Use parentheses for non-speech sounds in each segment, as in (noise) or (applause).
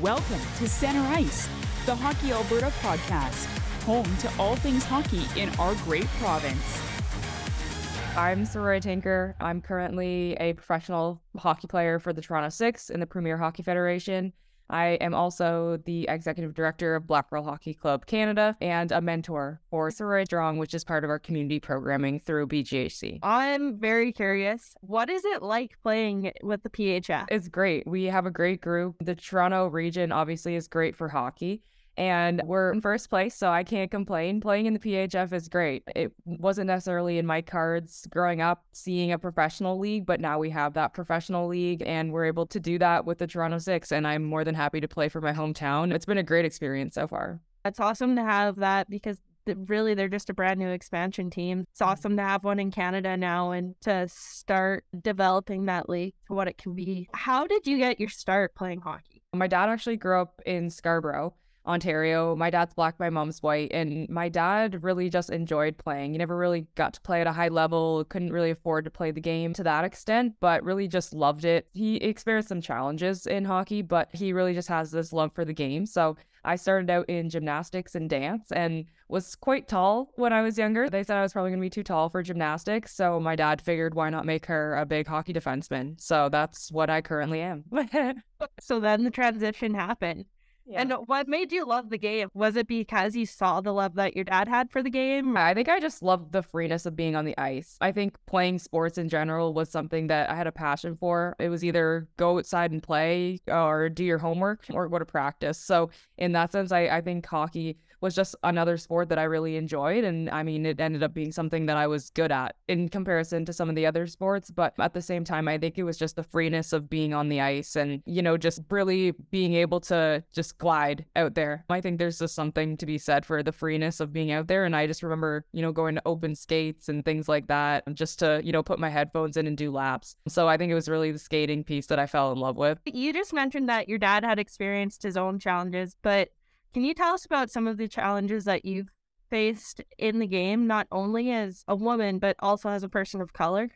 Welcome to Center Ice, the Hockey Alberta podcast, home to all things hockey in our great province. I'm Saroya Tinker. I'm currently a professional hockey player for the Toronto Six in the Premier Hockey Federation. I am also the executive director of Black Girl Hockey Club Canada and a mentor for Sorority Strong, which is part of our community programming through BGHC. I'm very curious. What is it like playing with the PHF? It's great. We have a great group. The Toronto region obviously is great for hockey and we're in first place, so I can't complain. Playing in the PHF is great. It wasn't necessarily in my cards growing up seeing a professional league, but now we have that professional league, and we're able to do that with the Toronto Six, and I'm more than happy to play for my hometown. It's been a great experience so far. It's awesome to have that because really they're just a brand new expansion team. It's awesome to have one in Canada now and to start developing that league to what it can be. How did you get your start playing hockey? My dad actually grew up in Scarborough Ontario. My dad's black, my mom's white, and my dad really just enjoyed playing. He never really got to play at a high level, couldn't really afford to play the game to that extent, but really just loved it. He experienced some challenges in hockey, but he really just has this love for the game. So I started out in gymnastics and dance and was quite tall when I was younger. They said I was probably going to be too tall for gymnastics. So my dad figured why not make her a big hockey defenseman. So that's what I currently am. (laughs) so then the transition happened. Yeah. And what made you love the game? Was it because you saw the love that your dad had for the game? I think I just loved the freeness of being on the ice. I think playing sports in general was something that I had a passion for. It was either go outside and play uh, or do your homework or go to practice. So, in that sense, I, I think hockey was just another sport that I really enjoyed. And I mean, it ended up being something that I was good at in comparison to some of the other sports. But at the same time, I think it was just the freeness of being on the ice and, you know, just really being able to just glide out there. I think there's just something to be said for the freeness of being out there. And I just remember, you know, going to open skates and things like that just to, you know, put my headphones in and do laps. So I think it was really the skating piece that I fell in love with. You just mentioned that your dad had experienced his own challenges, but can you tell us about some of the challenges that you've faced in the game, not only as a woman, but also as a person of color?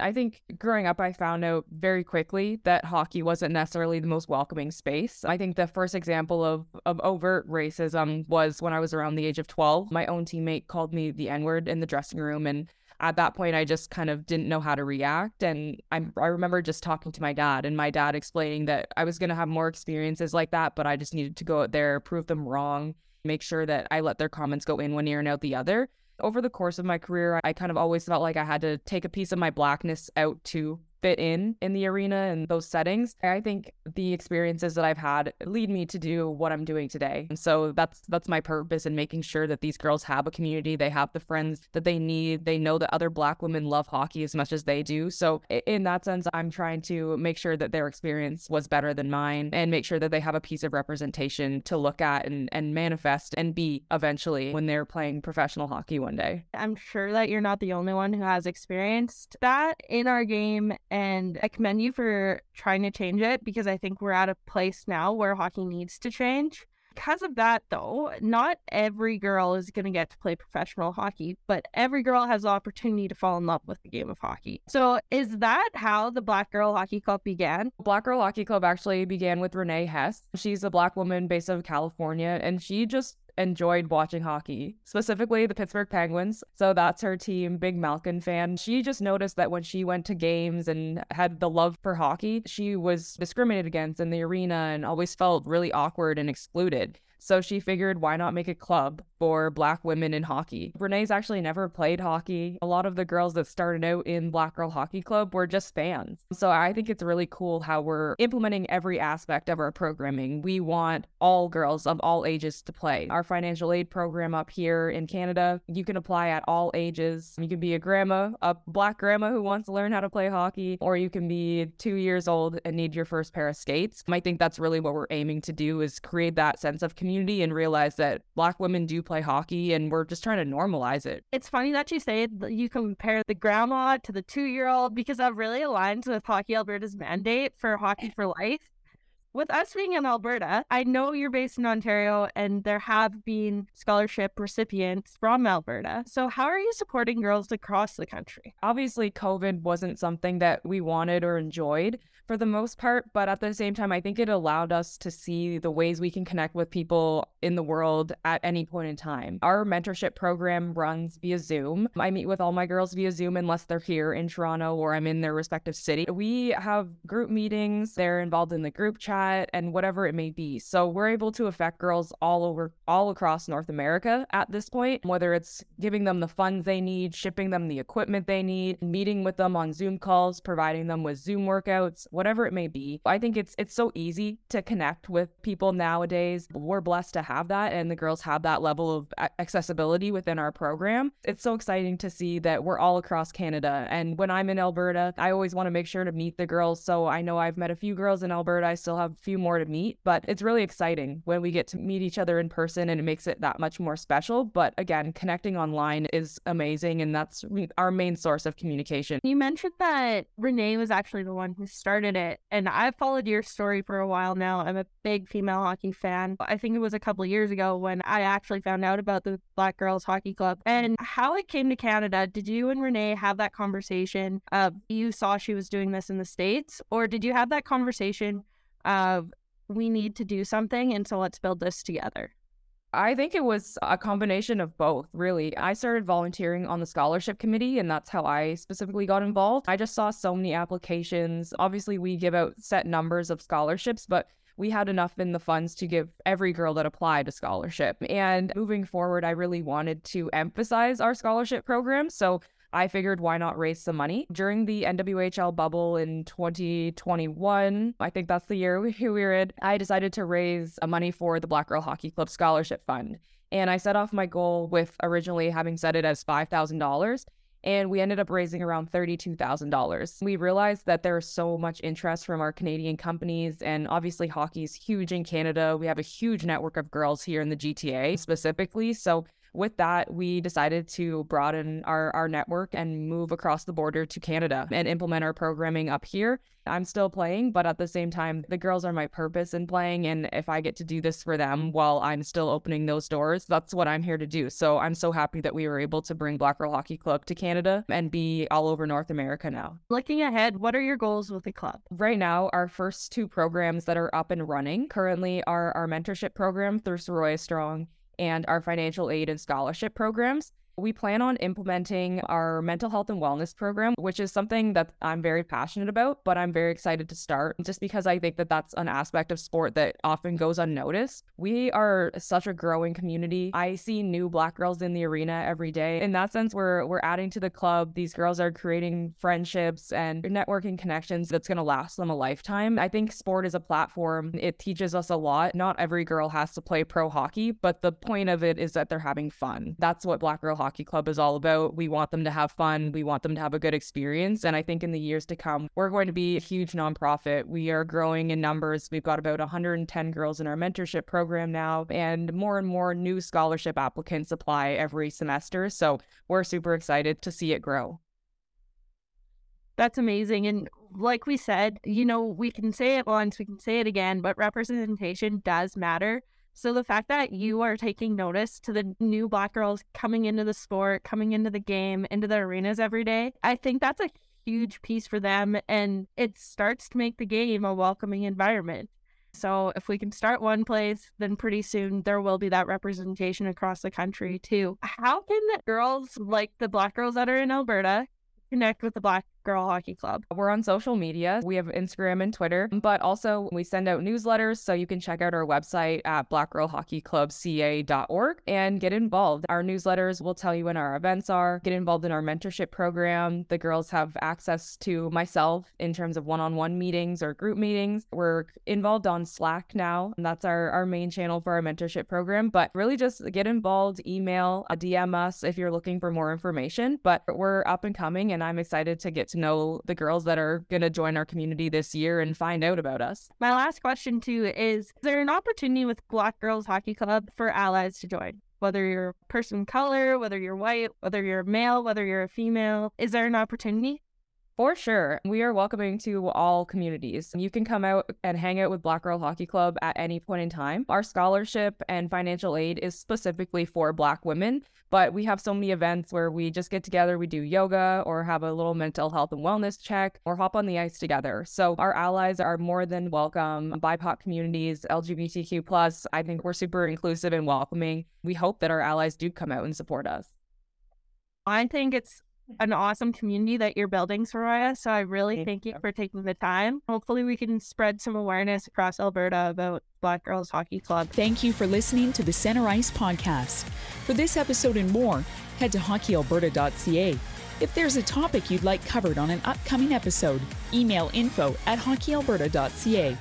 I think growing up, I found out very quickly that hockey wasn't necessarily the most welcoming space. I think the first example of, of overt racism was when I was around the age of 12. My own teammate called me the N word in the dressing room, and at that point i just kind of didn't know how to react and i, I remember just talking to my dad and my dad explaining that i was going to have more experiences like that but i just needed to go out there prove them wrong make sure that i let their comments go in one ear and out the other. Over the course of my career i kind of always felt like i had to take a piece of my blackness out to fit in in the arena and those settings. I think the experiences that I've had lead me to do what I'm doing today. And so that's that's my purpose in making sure that these girls have a community, they have the friends that they need, they know that other black women love hockey as much as they do. So in that sense, I'm trying to make sure that their experience was better than mine and make sure that they have a piece of representation to look at and, and manifest and be eventually when they're playing professional hockey one day. I'm sure that you're not the only one who has experienced that in our game and I commend you for trying to change it because I think we're at a place now where hockey needs to change. Because of that, though, not every girl is going to get to play professional hockey, but every girl has the opportunity to fall in love with the game of hockey. So, is that how the Black Girl Hockey Club began? Black Girl Hockey Club actually began with Renee Hess. She's a black woman based out of California, and she just enjoyed watching hockey, specifically the Pittsburgh Penguins. So that's her team, big Malkin fan. She just noticed that when she went to games and had the love for hockey, she was discriminated against in the arena and always felt really awkward and excluded. So she figured, why not make a club for Black women in hockey? Renee's actually never played hockey. A lot of the girls that started out in Black Girl Hockey Club were just fans. So I think it's really cool how we're implementing every aspect of our programming. We want all girls of all ages to play. Our financial aid program up here in Canada, you can apply at all ages. You can be a grandma, a Black grandma who wants to learn how to play hockey, or you can be two years old and need your first pair of skates. I think that's really what we're aiming to do is create that sense of community and realize that black women do play hockey and we're just trying to normalize it. It's funny that you say that you compare the grandma to the two year old because that really aligns with Hockey Alberta's mandate for hockey eh. for life. With us being in Alberta, I know you're based in Ontario and there have been scholarship recipients from Alberta. So, how are you supporting girls across the country? Obviously, COVID wasn't something that we wanted or enjoyed for the most part, but at the same time, I think it allowed us to see the ways we can connect with people in the world at any point in time. Our mentorship program runs via Zoom. I meet with all my girls via Zoom unless they're here in Toronto or I'm in their respective city. We have group meetings, they're involved in the group chat and whatever it may be. So we're able to affect girls all over all across North America at this point, whether it's giving them the funds they need, shipping them the equipment they need, meeting with them on Zoom calls, providing them with Zoom workouts, whatever it may be. I think it's it's so easy to connect with people nowadays. We're blessed to have that and the girls have that level of accessibility within our program. It's so exciting to see that we're all across Canada and when I'm in Alberta, I always want to make sure to meet the girls. So I know I've met a few girls in Alberta. I still have a few more to meet, but it's really exciting when we get to meet each other in person and it makes it that much more special. But again, connecting online is amazing and that's our main source of communication. You mentioned that Renee was actually the one who started it. And I've followed your story for a while now. I'm a big female hockey fan. I think it was a couple years ago when I actually found out about the Black Girls Hockey Club and how it came to Canada. Did you and Renee have that conversation of you saw she was doing this in the States? Or did you have that conversation of we need to do something and so let's build this together? I think it was a combination of both, really. I started volunteering on the scholarship committee, and that's how I specifically got involved. I just saw so many applications. Obviously, we give out set numbers of scholarships, but we had enough in the funds to give every girl that applied a scholarship. And moving forward, I really wanted to emphasize our scholarship program. So I figured why not raise some money. During the NWHL bubble in 2021, I think that's the year (laughs) we, we were in, I decided to raise money for the Black Girl Hockey Club Scholarship Fund. And I set off my goal with originally having set it as $5,000 and we ended up raising around $32,000. We realized that there's so much interest from our Canadian companies, and obviously, hockey is huge in Canada. We have a huge network of girls here in the GTA specifically. So with that, we decided to broaden our, our network and move across the border to Canada and implement our programming up here. I'm still playing, but at the same time, the girls are my purpose in playing. And if I get to do this for them while I'm still opening those doors, that's what I'm here to do. So I'm so happy that we were able to bring Black Girl Hockey Club to Canada and be all over North America now. Looking ahead, what are your goals with the club? Right now, our first two programs that are up and running currently are our mentorship program through Saroya Strong and our financial aid and scholarship programs. We plan on implementing our mental health and wellness program, which is something that I'm very passionate about, but I'm very excited to start just because I think that that's an aspect of sport that often goes unnoticed. We are such a growing community. I see new black girls in the arena every day. In that sense, we're we're adding to the club. These girls are creating friendships and networking connections that's going to last them a lifetime. I think sport is a platform. It teaches us a lot. Not every girl has to play pro hockey, but the point of it is that they're having fun. That's what Black Girl Hockey Hockey Club is all about. We want them to have fun. We want them to have a good experience. And I think in the years to come, we're going to be a huge nonprofit. We are growing in numbers. We've got about 110 girls in our mentorship program now, and more and more new scholarship applicants apply every semester. So we're super excited to see it grow. That's amazing. And like we said, you know, we can say it once, we can say it again, but representation does matter. So the fact that mm-hmm. you are taking notice to the new black girls coming into the sport, coming into the game, into the arenas every day, I think that's a huge piece for them and it starts to make the game a welcoming environment. So if we can start one place, then pretty soon there will be that representation across the country too. How can girls like the black girls that are in Alberta connect with the Black Girl Hockey Club? We're on social media. We have Instagram and Twitter, but also we send out newsletters. So you can check out our website at blackgirlhockeyclubca.org and get involved. Our newsletters will tell you when our events are, get involved in our mentorship program. The girls have access to myself in terms of one on one meetings or group meetings. We're involved on Slack now, and that's our, our main channel for our mentorship program. But really just get involved, email, uh, DM us if you're looking for more information. But we're up and coming, and I'm excited to get to know the girls that are going to join our community this year and find out about us. My last question, too, is Is there an opportunity with Black Girls Hockey Club for allies to join? Whether you're a person of color, whether you're white, whether you're a male, whether you're a female, is there an opportunity? For sure. We are welcoming to all communities. You can come out and hang out with Black Girl Hockey Club at any point in time. Our scholarship and financial aid is specifically for Black women, but we have so many events where we just get together, we do yoga or have a little mental health and wellness check or hop on the ice together. So our allies are more than welcome. BIPOC communities, LGBTQ plus, I think we're super inclusive and welcoming. We hope that our allies do come out and support us. I think it's an awesome community that you're building, Soraya. So I really thank you for taking the time. Hopefully, we can spread some awareness across Alberta about Black Girls Hockey Club. Thank you for listening to the Center Ice podcast. For this episode and more, head to hockeyalberta.ca. If there's a topic you'd like covered on an upcoming episode, email info at hockeyalberta.ca.